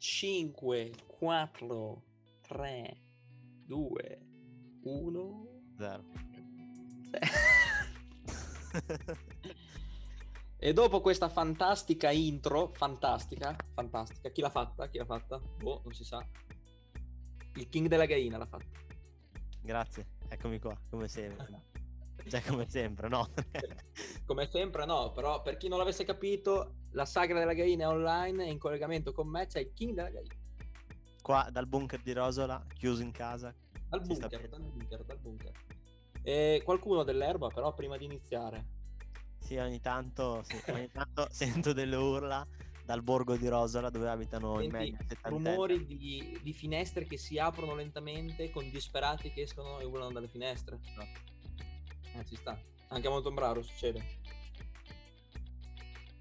5, 4, 3, 2, 1. Zero. e dopo questa fantastica intro, fantastica, fantastica, chi l'ha fatta? Chi l'ha fatta? Boh, non si sa. Il King della Gaina l'ha fatta. Grazie, eccomi qua, come sempre. Cioè, come sempre, no? come sempre, no, però per chi non l'avesse capito, la sagra della Gaina è online e in collegamento con me c'è il King della Gaina. Qua dal bunker di Rosola, chiuso in casa. Dal bunker, dal bunker, dal bunker. E qualcuno dell'erba, però, prima di iniziare. Sì, ogni tanto, sì, ogni tanto sento delle urla dal borgo di Rosola dove abitano Senti, i media rumori di, di, finestre che si aprono lentamente con disperati che escono e urlano dalle finestre. No. Eh, ci sta. Anche a Montombraro succede.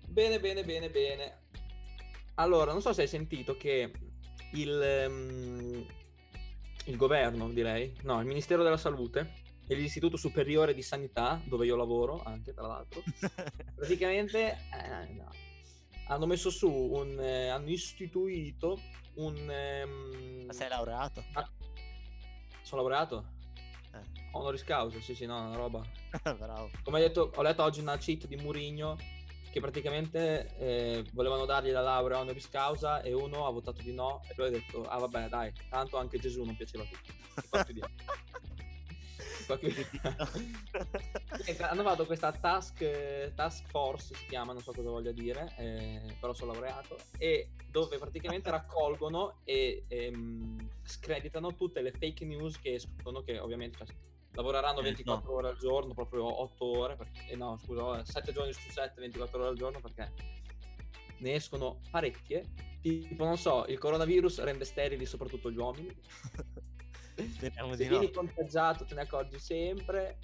Bene, bene, bene, bene. Allora, non so se hai sentito che il, um, il governo, direi, no, il Ministero della Salute e l'Istituto Superiore di Sanità, dove io lavoro anche, tra l'altro, praticamente eh, no, hanno messo su un... Eh, hanno istituito un... Um, Ma sei laureato? Ah, sono laureato? Eh. Honoris causa, sì sì, no, una roba. Bravo. Come hai detto, ho letto oggi una cheat di Murigno che praticamente eh, volevano dargli la laurea honoris causa e uno ha votato di no e poi ha detto ah vabbè dai tanto anche Gesù non piaceva a tutti. Hanno fatto questa task, task, force si chiama non so cosa voglia dire eh, però sono laureato e dove praticamente raccolgono e ehm, screditano tutte le fake news che escono che ovviamente cioè, lavoreranno 24 eh, no. ore al giorno, proprio 8 ore, perché, eh no scusa, 7 giorni su 7, 24 ore al giorno perché ne escono parecchie. Tipo, non so, il coronavirus rende sterili soprattutto gli uomini. Speriamo Se vieni no. contagiato te ne accorgi sempre,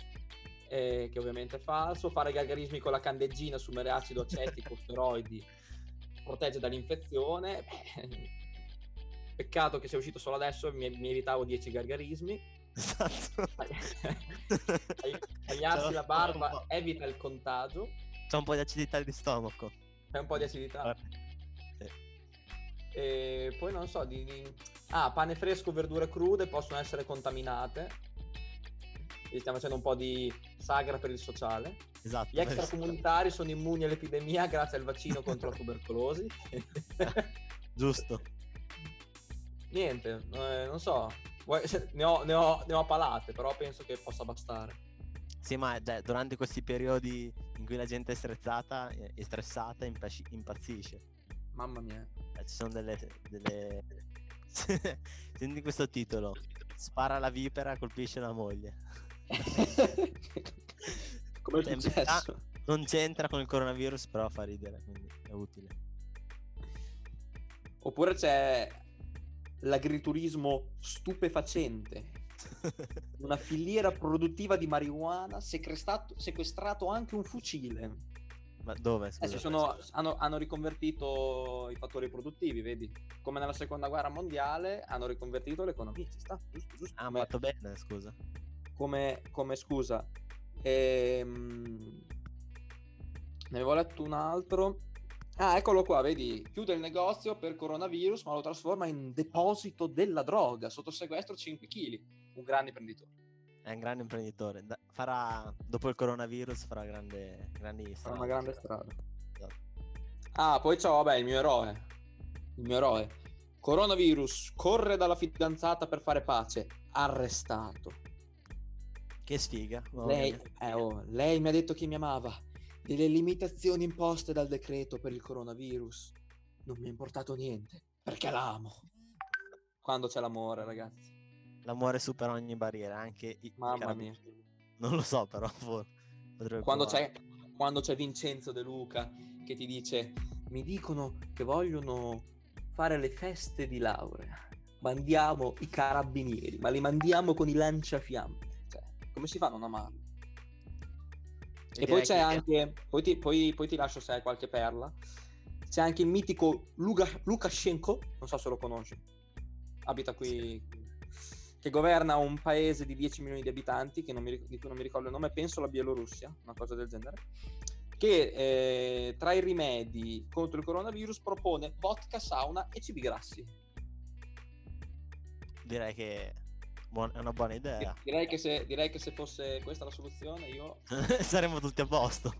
eh, che ovviamente è falso. Fare gargarismi con la candeggina, assumere acido acetico, steroidi, protegge dall'infezione. Beh, peccato che sia uscito solo adesso, mi, mi evitavo 10 gargarismi. Esatto. Tagliarsi la barba evita il contagio. C'è un po' di acidità di stomaco. C'è un po' di acidità. Sì. E poi non so, di, di... Ah, pane fresco, verdure crude possono essere contaminate. E stiamo facendo un po' di sagra per il sociale. Esatto. Gli extracomunitari sono immuni all'epidemia grazie al vaccino contro la tubercolosi. Giusto. Niente, eh, non so, ne ho, ne, ho, ne ho palate, però penso che possa bastare. Sì, ma cioè, durante questi periodi in cui la gente è stressata, è stressata, impazzisce. Mamma mia. Eh, ci sono delle... delle... Senti questo titolo. Spara la vipera, colpisce la moglie. Come è successo? Non c'entra con il coronavirus, però fa ridere, quindi è utile. Oppure c'è l'agriturismo stupefacente, una filiera produttiva di marijuana, sequestrato, anche un fucile. Ma dove? Scusa, sono, hanno, hanno, riconvertito i fattori produttivi, vedi? Come nella seconda guerra mondiale hanno riconvertito l'economia, ci sta, giusto, giusto. Ah, come, fatto bene, scusa. Come, come scusa. Ehm, ne avevo letto un altro Ah, eccolo qua, vedi, chiude il negozio per coronavirus, ma lo trasforma in deposito della droga, sotto sequestro 5 kg. Un grande imprenditore. È un grande imprenditore. farà, dopo il coronavirus, farà grande, grandi Farà una grande strada. Esatto. Ah, poi c'ho, vabbè, il mio eroe. Il mio eroe. Coronavirus, corre dalla fidanzata per fare pace. Arrestato. Che sfiga. Lei, eh, oh, lei mi ha detto che mi amava delle limitazioni imposte dal decreto per il coronavirus. Non mi è importato niente, perché l'amo. Quando c'è l'amore, ragazzi. L'amore supera ogni barriera, anche i Mamma mia. Non lo so, però quando c'è, quando c'è Vincenzo De Luca che ti dice mi dicono che vogliono fare le feste di laurea. Mandiamo i carabinieri, ma li mandiamo con i lanciafiamme. Cioè, come si fa a non amarli? E poi c'è anche, poi ti, poi, poi ti, lascio se hai qualche perla, c'è anche il mitico Luka, Lukashenko, non so se lo conosci, abita qui, che governa un paese di 10 milioni di abitanti, che non mi, di cui non mi ricordo il nome, penso la Bielorussia, una cosa del genere. che eh, tra i rimedi contro il coronavirus propone vodka, sauna e cibi grassi. Direi che buon- è una buona idea. Direi che, se, direi che se fosse questa la soluzione io Saremmo tutti a posto.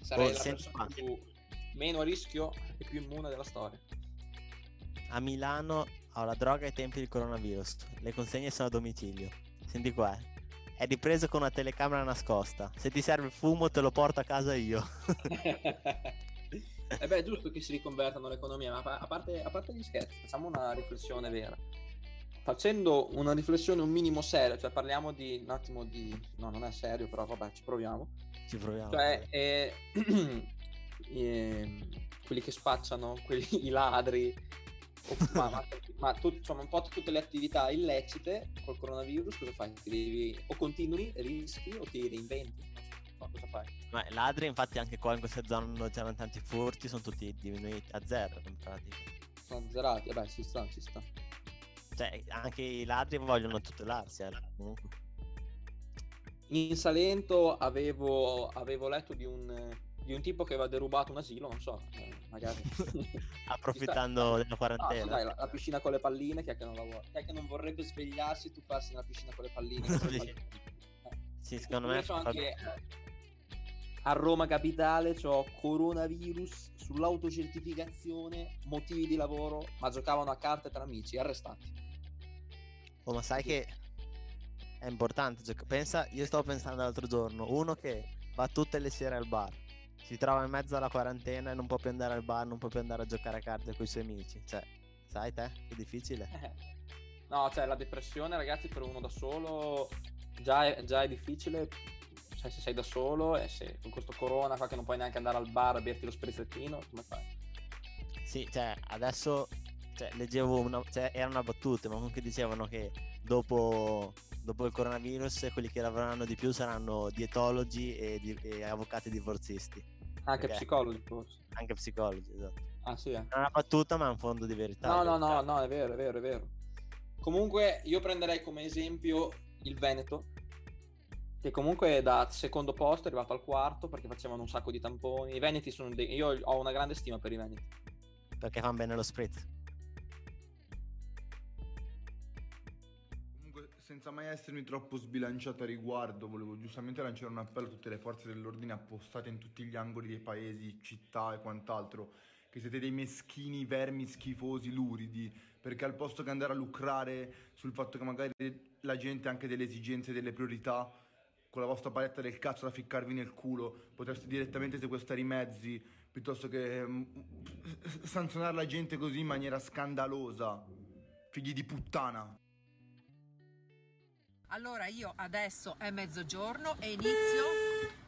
sarei Oh, la persona più, meno a rischio e più immune della storia. A Milano ho la droga ai tempi del coronavirus. Le consegne sono a domicilio. Senti qua. eh. È ripreso con una telecamera nascosta. Se ti serve il fumo te lo porto a casa io. e beh, è giusto che si riconvertano l'economia, ma a parte, a parte gli scherzi, facciamo una riflessione vera. Facendo una riflessione un minimo seria, cioè parliamo di un attimo di... No, non è serio, però vabbè, ci proviamo. Ci proviamo. Cioè, eh, ehm, quelli che spacciano, quelli, i ladri, ma, ma- ma tu- insomma un po' tutte le attività illecite col coronavirus, cosa fai? Ti devi, o continui, rischi, o ti reinventi. So, cosa fai? Ma i ladri, infatti, anche qua in queste zone dove c'erano tanti furti, sono tutti diminuiti a zero in pratica. Sono zerati, vabbè, ci sta, ci sta. Cioè, anche i ladri vogliono tutelarsi, eh, comunque. In Salento avevo, avevo letto di un, di un tipo che aveva derubato un asilo, non so, eh, magari. Approfittando della No, quarantena. sì, dai, la, la piscina con le palline, chi è che non la vuole? Chi è che non vorrebbe svegliarsi e tuffarsi nella piscina con le palline? con le Sì. palline? Eh. Sì, secondo me... Anche a Roma Capitale c'ho coronavirus sull'autocertificazione, motivi di lavoro, ma giocavano a carte tra amici, arrestati. Oh, ma sai che è importante. gioca- Pensa, io stavo pensando l'altro giorno, uno che va tutte le sere al bar, si trova in mezzo alla quarantena e non può più andare al bar, non può più andare a giocare a carte con i suoi amici. Cioè, sai te? Che difficile. No, cioè la depressione, ragazzi, per uno da solo già è, già è difficile. Cioè, se sei da solo e se con questo corona qua che non puoi neanche andare al bar a berti lo sprizzettino, come fai? Sì, cioè, adesso cioè, leggevo una, cioè, era una battuta, ma comunque dicevano che dopo, dopo il coronavirus quelli che lavoreranno di più saranno dietologi e, di- e avvocati divorzisti, Anche Perché? psicologi, forse. anche psicologi, esatto. Ah, sì, eh. È una battuta, ma è un fondo di verità. No, no, no, no, è vero, è vero, è vero. Comunque io prenderei come esempio il Veneto, che comunque da secondo posto è arrivato al quarto perché facevano un sacco di tamponi. I Veneti sono dei... Io ho una grande stima per i Veneti. Perché fanno bene lo spritz. Senza mai essermi troppo sbilanciato a riguardo, volevo giustamente lanciare un appello a tutte le forze dell'ordine appostate in tutti gli angoli dei paesi, città e quant'altro, che siete dei meschini vermi schifosi, luridi, perché al posto che andare a lucrare sul fatto che magari la gente ha anche delle esigenze, delle priorità, con la vostra paletta del cazzo da ficcarvi nel culo, potreste direttamente sequestrare i mezzi, piuttosto che mm, sanzionare la gente così in maniera scandalosa. Figli di puttana. Allora io adesso è mezzogiorno e inizio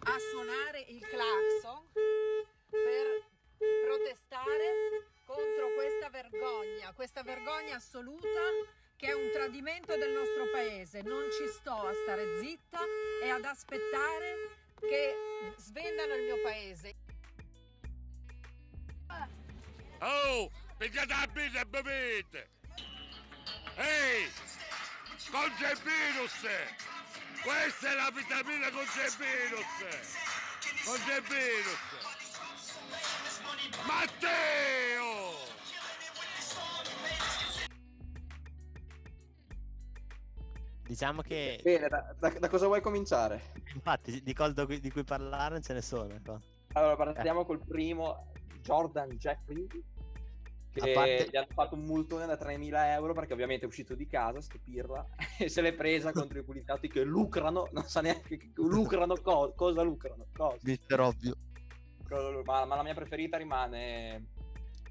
a suonare il clacson per protestare contro questa vergogna, questa vergogna assoluta che è un tradimento del nostro paese. Non ci sto a stare zitta e ad aspettare che svendano il mio paese. Oh, pigliate la birra e bevete! Ehi, contro il virus! Questa è la vitamina contro il virus! Contro il virus! Matteo! Diciamo che, Bene, da, da- da cosa vuoi cominciare? infatti, di cose di cui parlare non ce ne sono. ecco. Allora, partiamo col primo, Jordan Jeffrey, che parte- gli hanno fatto un multone da 3.000 euro perché ovviamente è uscito di casa, stupirla, e se l'è presa contro i poliziotti che lucrano, non sa neanche che lucrano co- cosa lucrano, cosa. Mister Ovvio. Ma, ma la mia preferita rimane,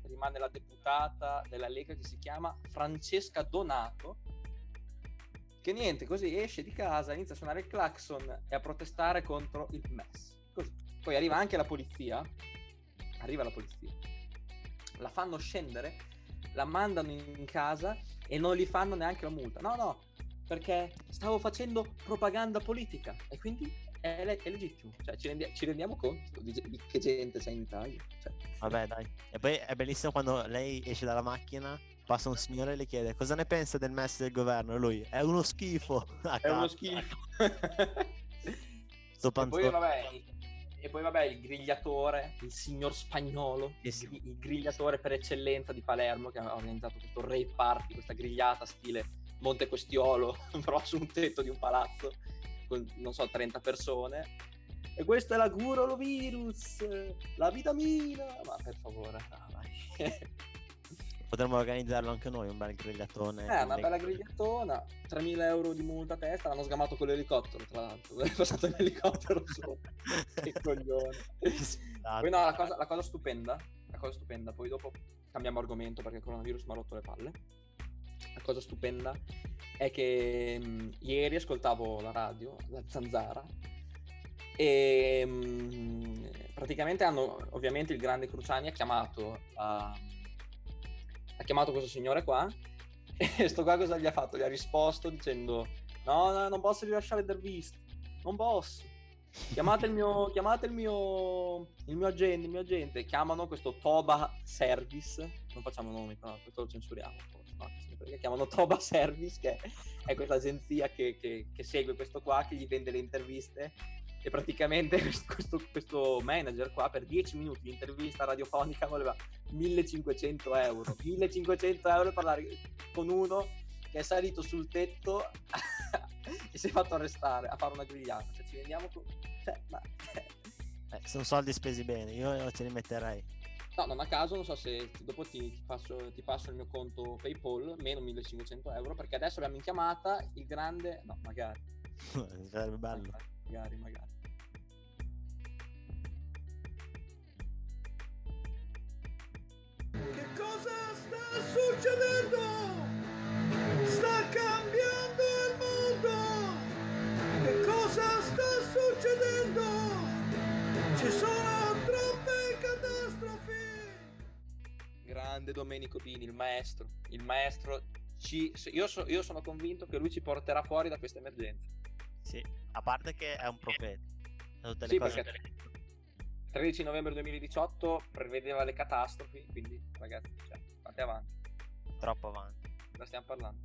rimane la deputata della Lega che si chiama Francesca Donato, che niente, così esce di casa, inizia a suonare il clacson e a protestare contro il MES. Così. Poi arriva anche la polizia, arriva la polizia, la fanno scendere, la mandano in casa e non gli fanno neanche la multa. No, no, perché stavo facendo propaganda politica e quindi è, le- è legittimo. Cioè, ci, rendi- ci rendiamo conto di, di che gente c'è in Italia. Cioè, Vabbè, dai. E poi è bellissimo quando lei esce dalla macchina, passa un signore e le chiede cosa ne pensa del MES del governo. E lui è uno schifo. È uno schifo. Sto e poi, panzone. vabbè, E poi vabbè il grigliatore, il signor spagnolo, il, Bellissimo. il grigliatore per eccellenza di Palermo che ha organizzato questo rave party, questa grigliata stile Monte Questiolo, però su un tetto di un palazzo con non so 30 persone. E questa è la Gurolovirus, la vitamina, ma per favore, no, dai. Potremmo organizzarlo anche noi, un bel grigliatone. Eh, una bella grigliatona, 3.000 euro di multa a testa, l'hanno sgamato con l'elicottero, tra l'altro, è passato in elicottero sopra, che coglione. Poi no, la cosa, la cosa stupenda, la cosa stupenda, poi dopo cambiamo argomento perché il coronavirus mi ha rotto le palle. La cosa stupenda è che mh, ieri ascoltavo la radio, la zanzara, e mh, praticamente hanno, ovviamente il grande Cruciani ha chiamato, ah, ha chiamato questo signore qua, e sto qua cosa gli ha fatto? Gli ha risposto dicendo, no, no, non posso rilasciare interviste, non posso. Chiamate il mio, chiamate il mio, il mio agente, il mio agente. Chiamano questo Toba Service. Non facciamo nomi, però questo lo censuriamo. Perché chiamano Toba Service, che è questa agenzia che, che- che segue questo qua, che gli vende le interviste. E praticamente questo, questo- manager qua per 10 minuti di intervista radiofonica voleva 1500 euro. 1500 euro per parlare con uno che è salito sul tetto e si è fatto arrestare a fare una grigliata. Cioè, ci rendiamo conto. Cioè, ma... Eh, sono soldi spesi bene, io ce li metterei. No, non a caso, non so se dopo ti, ti passo, ti passo il mio conto PayPal, meno 1500 euro, perché adesso abbiamo in chiamata il grande... No, magari. Sarebbe bello. Magari, magari. Che cosa sta succedendo? Sta cambiando il mondo. Che cosa sta succedendo? Ci sono troppe catastrofi. Grande Domenico Bini, il maestro. Il maestro ci... Io, so- io sono convinto che lui ci porterà fuori da questa emergenza. Sì, a parte che è un profeta. Tutte le Sì, cose perché 13 novembre 2018 prevedeva le catastrofi, quindi ragazzi, cioè, fate avanti, troppo avanti. la stiamo parlando.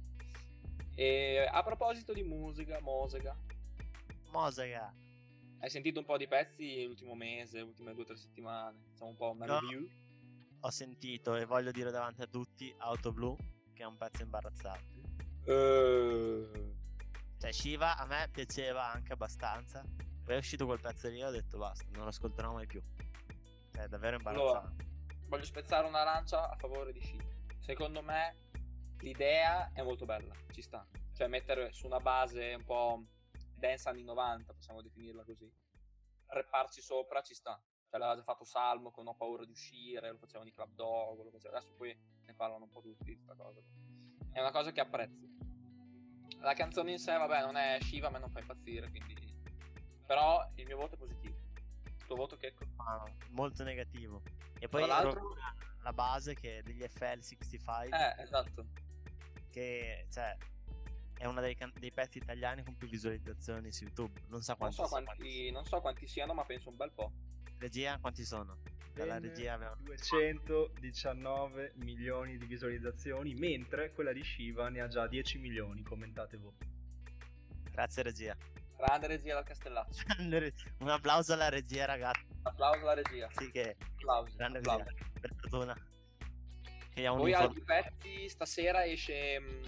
E a proposito di musica, musica, Mosega. hai sentito un po' di pezzi l'ultimo mese, le ultime due o tre settimane? Facciamo un po' una No. review. Ho sentito e voglio dire davanti a tutti Auto Blu, che è un pezzo imbarazzante. Eh, Cioè, Shiva a me piaceva anche abbastanza. Poi è uscito quel pezzo lì e ho detto basta, non lo ascolterò mai più. Cioè, è davvero Allora, imbarazzante. voglio spezzare una lancia a favore di Shiva. Secondo me l'idea è molto bella, ci sta. Cioè mettere su una base un po' dance anni 90, possiamo definirla così. Repparci sopra ci sta. Cioè l'aveva già fatto Salmo con Ho paura di uscire, lo facevano i Club Dog, lo facevano- adesso poi ne parlano un po' tutti di questa cosa. È una cosa che apprezzo. La canzone in sé, vabbè, non è Shiva, a me non fa impazzire, quindi... Però il mio voto è positivo. Il tuo voto che Ma molto negativo. E poi Tra l'altro- la base che è degli FL65, Eh, esatto. che cioè, è uno dei, can- dei pezzi italiani con più visualizzazioni su YouTube. Non so Non quanti, so siano. quanti, non so quanti siano, ma penso un bel po'. Regia, quanti sono? Dalla regia avevano... 219 milioni di visualizzazioni, mentre quella di Shiva ne ha già 10 milioni, commentate voi. Grazie regia. Grande regia dal Castellaccio. Un applauso alla regia ragazzi Applauso alla regia. sì, che Applausi. grande applausi. regia. Per fortuna. Che ha un Poi altri pezzi, stasera esce, mh,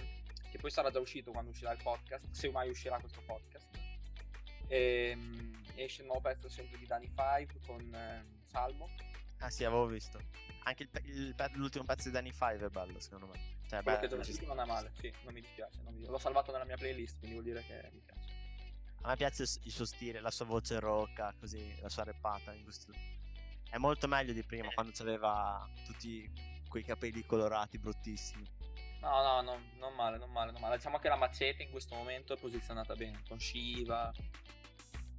che poi sarà già uscito quando uscirà il podcast, se mai uscirà questo podcast. Ehm, esce il nuovo pezzo sempre di Danny Five con ehm, Salmo. Ah sì, avevo visto. Anche il il l'ultimo pezzo di Danny 5 è bello, secondo me. Cioè, Quello beh, che è già uscito non è male, sì, non mi dispiace. non mi- L'ho salvato nella mia playlist, quindi vuol dire che mi piace. A me piace il suo stile, la sua voce rocca, così, la sua questo- È molto meglio di prima, quando aveva tutti quei capelli colorati bruttissimi. No, no, no, non male, non male, non male. Diciamo che la macete in questo momento è posizionata bene, con Shiva,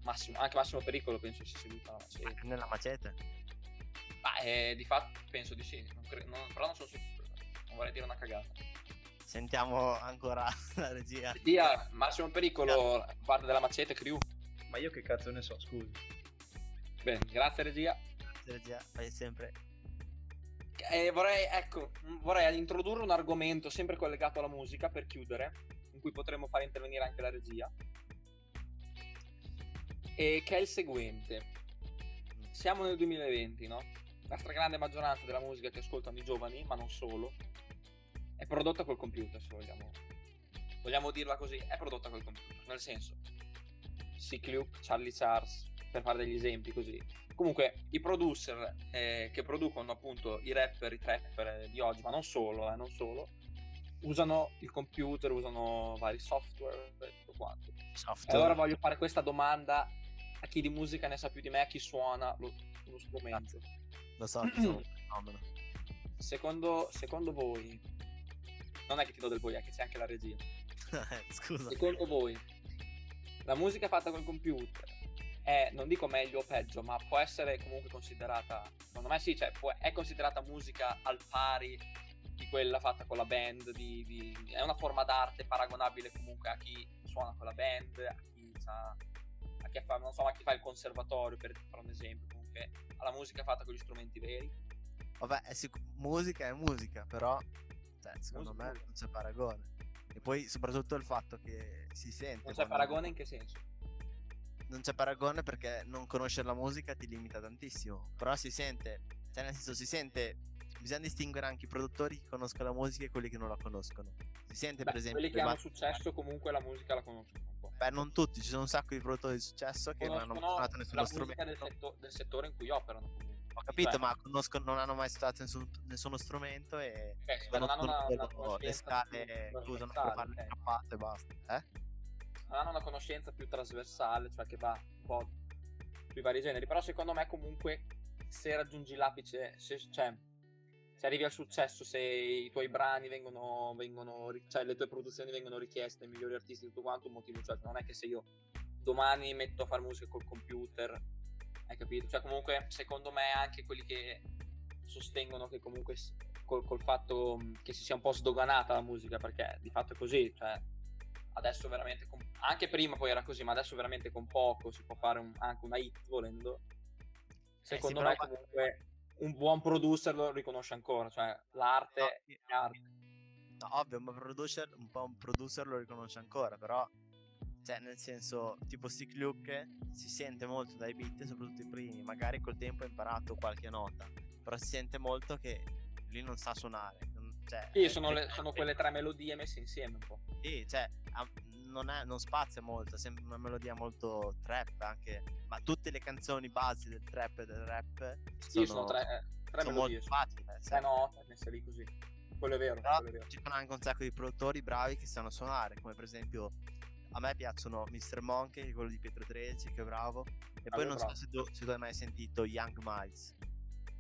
Massimo, anche Massimo Pericolo penso sia seguita la macete. Nella macete. Ma eh, di fatto penso di sì, non cre- non- però non sono sicuro. Non vorrei dire una cagata. Sentiamo ancora la regia. Dia, Massimo Pericolo, parte della macete crew. Ma io che cazzo ne so, scusi. Bene, grazie regia. Grazie, regia, fai sempre. Eh, vorrei, ecco, vorrei introdurre un argomento sempre collegato alla musica per chiudere, in cui potremmo fare intervenire anche la regia. E che è il seguente. siamo nel 2020, no? La stragrande maggioranza della musica che ascoltano i giovani, ma non solo, è prodotta col computer, se vogliamo. Vogliamo dirla così, è prodotta col computer. Nel senso, Sick Luke, Charlie Charles, per fare degli esempi così. Comunque, i producer eh, che producono appunto i rapper, i trapper di oggi, ma non solo, eh, non solo, usano il computer, usano vari software e tutto quanto. E Software. allora voglio fare questa domanda a chi di musica ne sa più di me, a chi suona lo, lo strumento. Lo so sono un fenomeno. Secondo, secondo voi, non è che ti do del voi, è che c'è anche la regia. Eh, Scusa. Secondo voi, la musica fatta col computer è, non dico meglio o peggio, ma può essere comunque considerata, secondo me sì, cioè può- è considerata musica al pari di quella fatta con la band, di- di- è una forma d'arte paragonabile comunque a chi suona con la band, a chi, sa- a chi fa, non so, a chi fa il conservatorio, per fare un esempio, comunque alla musica fatta con gli strumenti veri. Vabbè, è sic- musica è musica, però cioè, secondo me non c'è paragone. E poi soprattutto il fatto che si sente. Non c'è paragone in che senso? Non c'è paragone perché non conoscere la musica ti limita tantissimo. Però si sente, cioè nel senso si sente, bisogna distinguere anche i produttori che conoscono la musica e quelli che non la conoscono. Si sente Beh, per esempio... quelli che hanno successo comunque la musica la conoscono un po'. Beh, non tutti, ci sono un sacco di produttori di successo che non hanno suonato nessuno strumento. del, setto- del settore in cui operano comunque. Ho capito, Cioè, ma conoscono- non hanno mai suonato nessun, nessuno strumento e ok, sì, ma non hanno una, una le scale che usano per fare le trappate e basta. Eh? non hanno una conoscenza più trasversale, cioè che va un po' sui vari generi, però secondo me comunque se raggiungi l'apice, se, cioè se arrivi al successo, se i tuoi brani vengono, vengono cioè le tue produzioni vengono richieste ai migliori artisti tutto quanto, un motivo, cioè non è che se io domani metto a fare musica col computer, hai capito? Cioè comunque secondo me anche quelli che sostengono che comunque col, col fatto mh, che si sia un po' sdoganata la musica, perché di fatto è così, cioè adesso veramente con- anche prima poi era così ma adesso veramente con poco si può fare un- anche una hit volendo secondo Eh, me però- comunque un buon producer lo riconosce ancora cioè l'arte No, è arte No, ovvio, ma producer, un po' un producer lo riconosce ancora, però, cioè, nel senso, tipo Stick Luke si sente molto dai beat, soprattutto i primi, magari col tempo ha imparato qualche nota, però si sente molto che lui non sa suonare. Cioè, sì, sono, è- le- sono quelle tre melodie messe insieme un po' Sì, cioè, non, è- non spazia molto, è sempre una melodia molto trap anche, ma tutte le canzoni basi del trap e del rap sì sono, tre, eh, tre sono melodie molto sono facili. eh, tre sai. note messe lì così quello è vero, Però quello è vero. ci sono anche un sacco di produttori bravi che sanno suonare, come per esempio a me piacciono Mr. Monkey, quello di Pietro 13, che è bravo. E poi è non so se tu, se tu hai mai sentito Young Miles.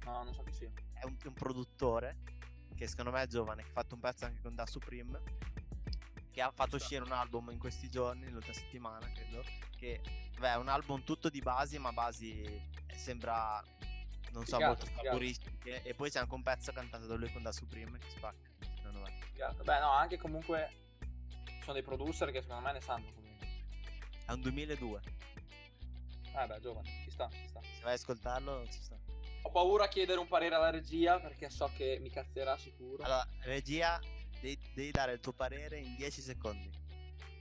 no non so chi sia È un, un produttore che secondo me è giovane, che ha fatto un pezzo anche con Da Supreme, che ha fatto uscire un album in questi giorni, l'ultima settimana credo, che beh, è un album tutto di basi, ma basi eh, sembra, non so, molto futuristiche. E poi c'è anche un pezzo cantato da lui con Da Supreme che spacca, secondo me. Beh no anche comunque sono dei producer che secondo me ne sanno comunque È un 2002. eh beh giovane ci sta ci sta Se vai a ascoltarlo, ci sta. Ho paura a chiedere un parere alla regia perché so che mi cazzerà sicuro. Allora, regia, devi, devi dare il tuo parere in 10 secondi.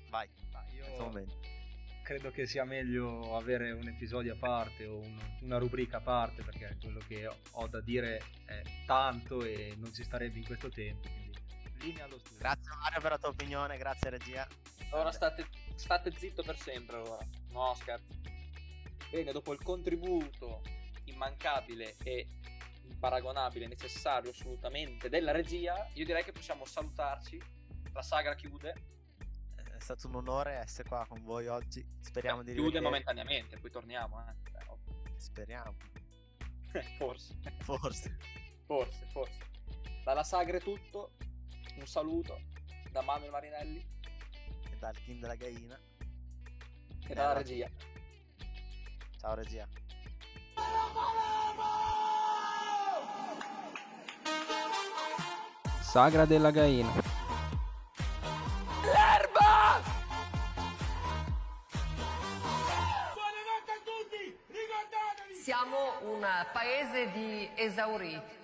Vai, questo io momento. credo che sia meglio avere un episodio a parte o un- una rubrica a parte perché quello che ho, ho da dire è tanto e non ci starebbe in questo tempo. Linea allo studio. Grazie Mario per la tua opinione, grazie regia. Allora state, state zitto per sempre allora. No, scherzo. Bene, dopo il contributo immancabile e imparagonabile, necessario assolutamente della regia, io direi che possiamo salutarci. La sagra chiude. È stato un onore essere qua con voi oggi. Speriamo di chiude rivedere- momentaneamente, poi torniamo. Eh. Speriamo, forse. forse. Forse, forse. Dalla sagra è tutto. Un saluto da Manuel Marinelli E dal King della Gaina. e dalla regia. Ciao regia. Sagra della Gaina. Buonanotte a tutti, ricordatevi! Siamo un paese di esauriti.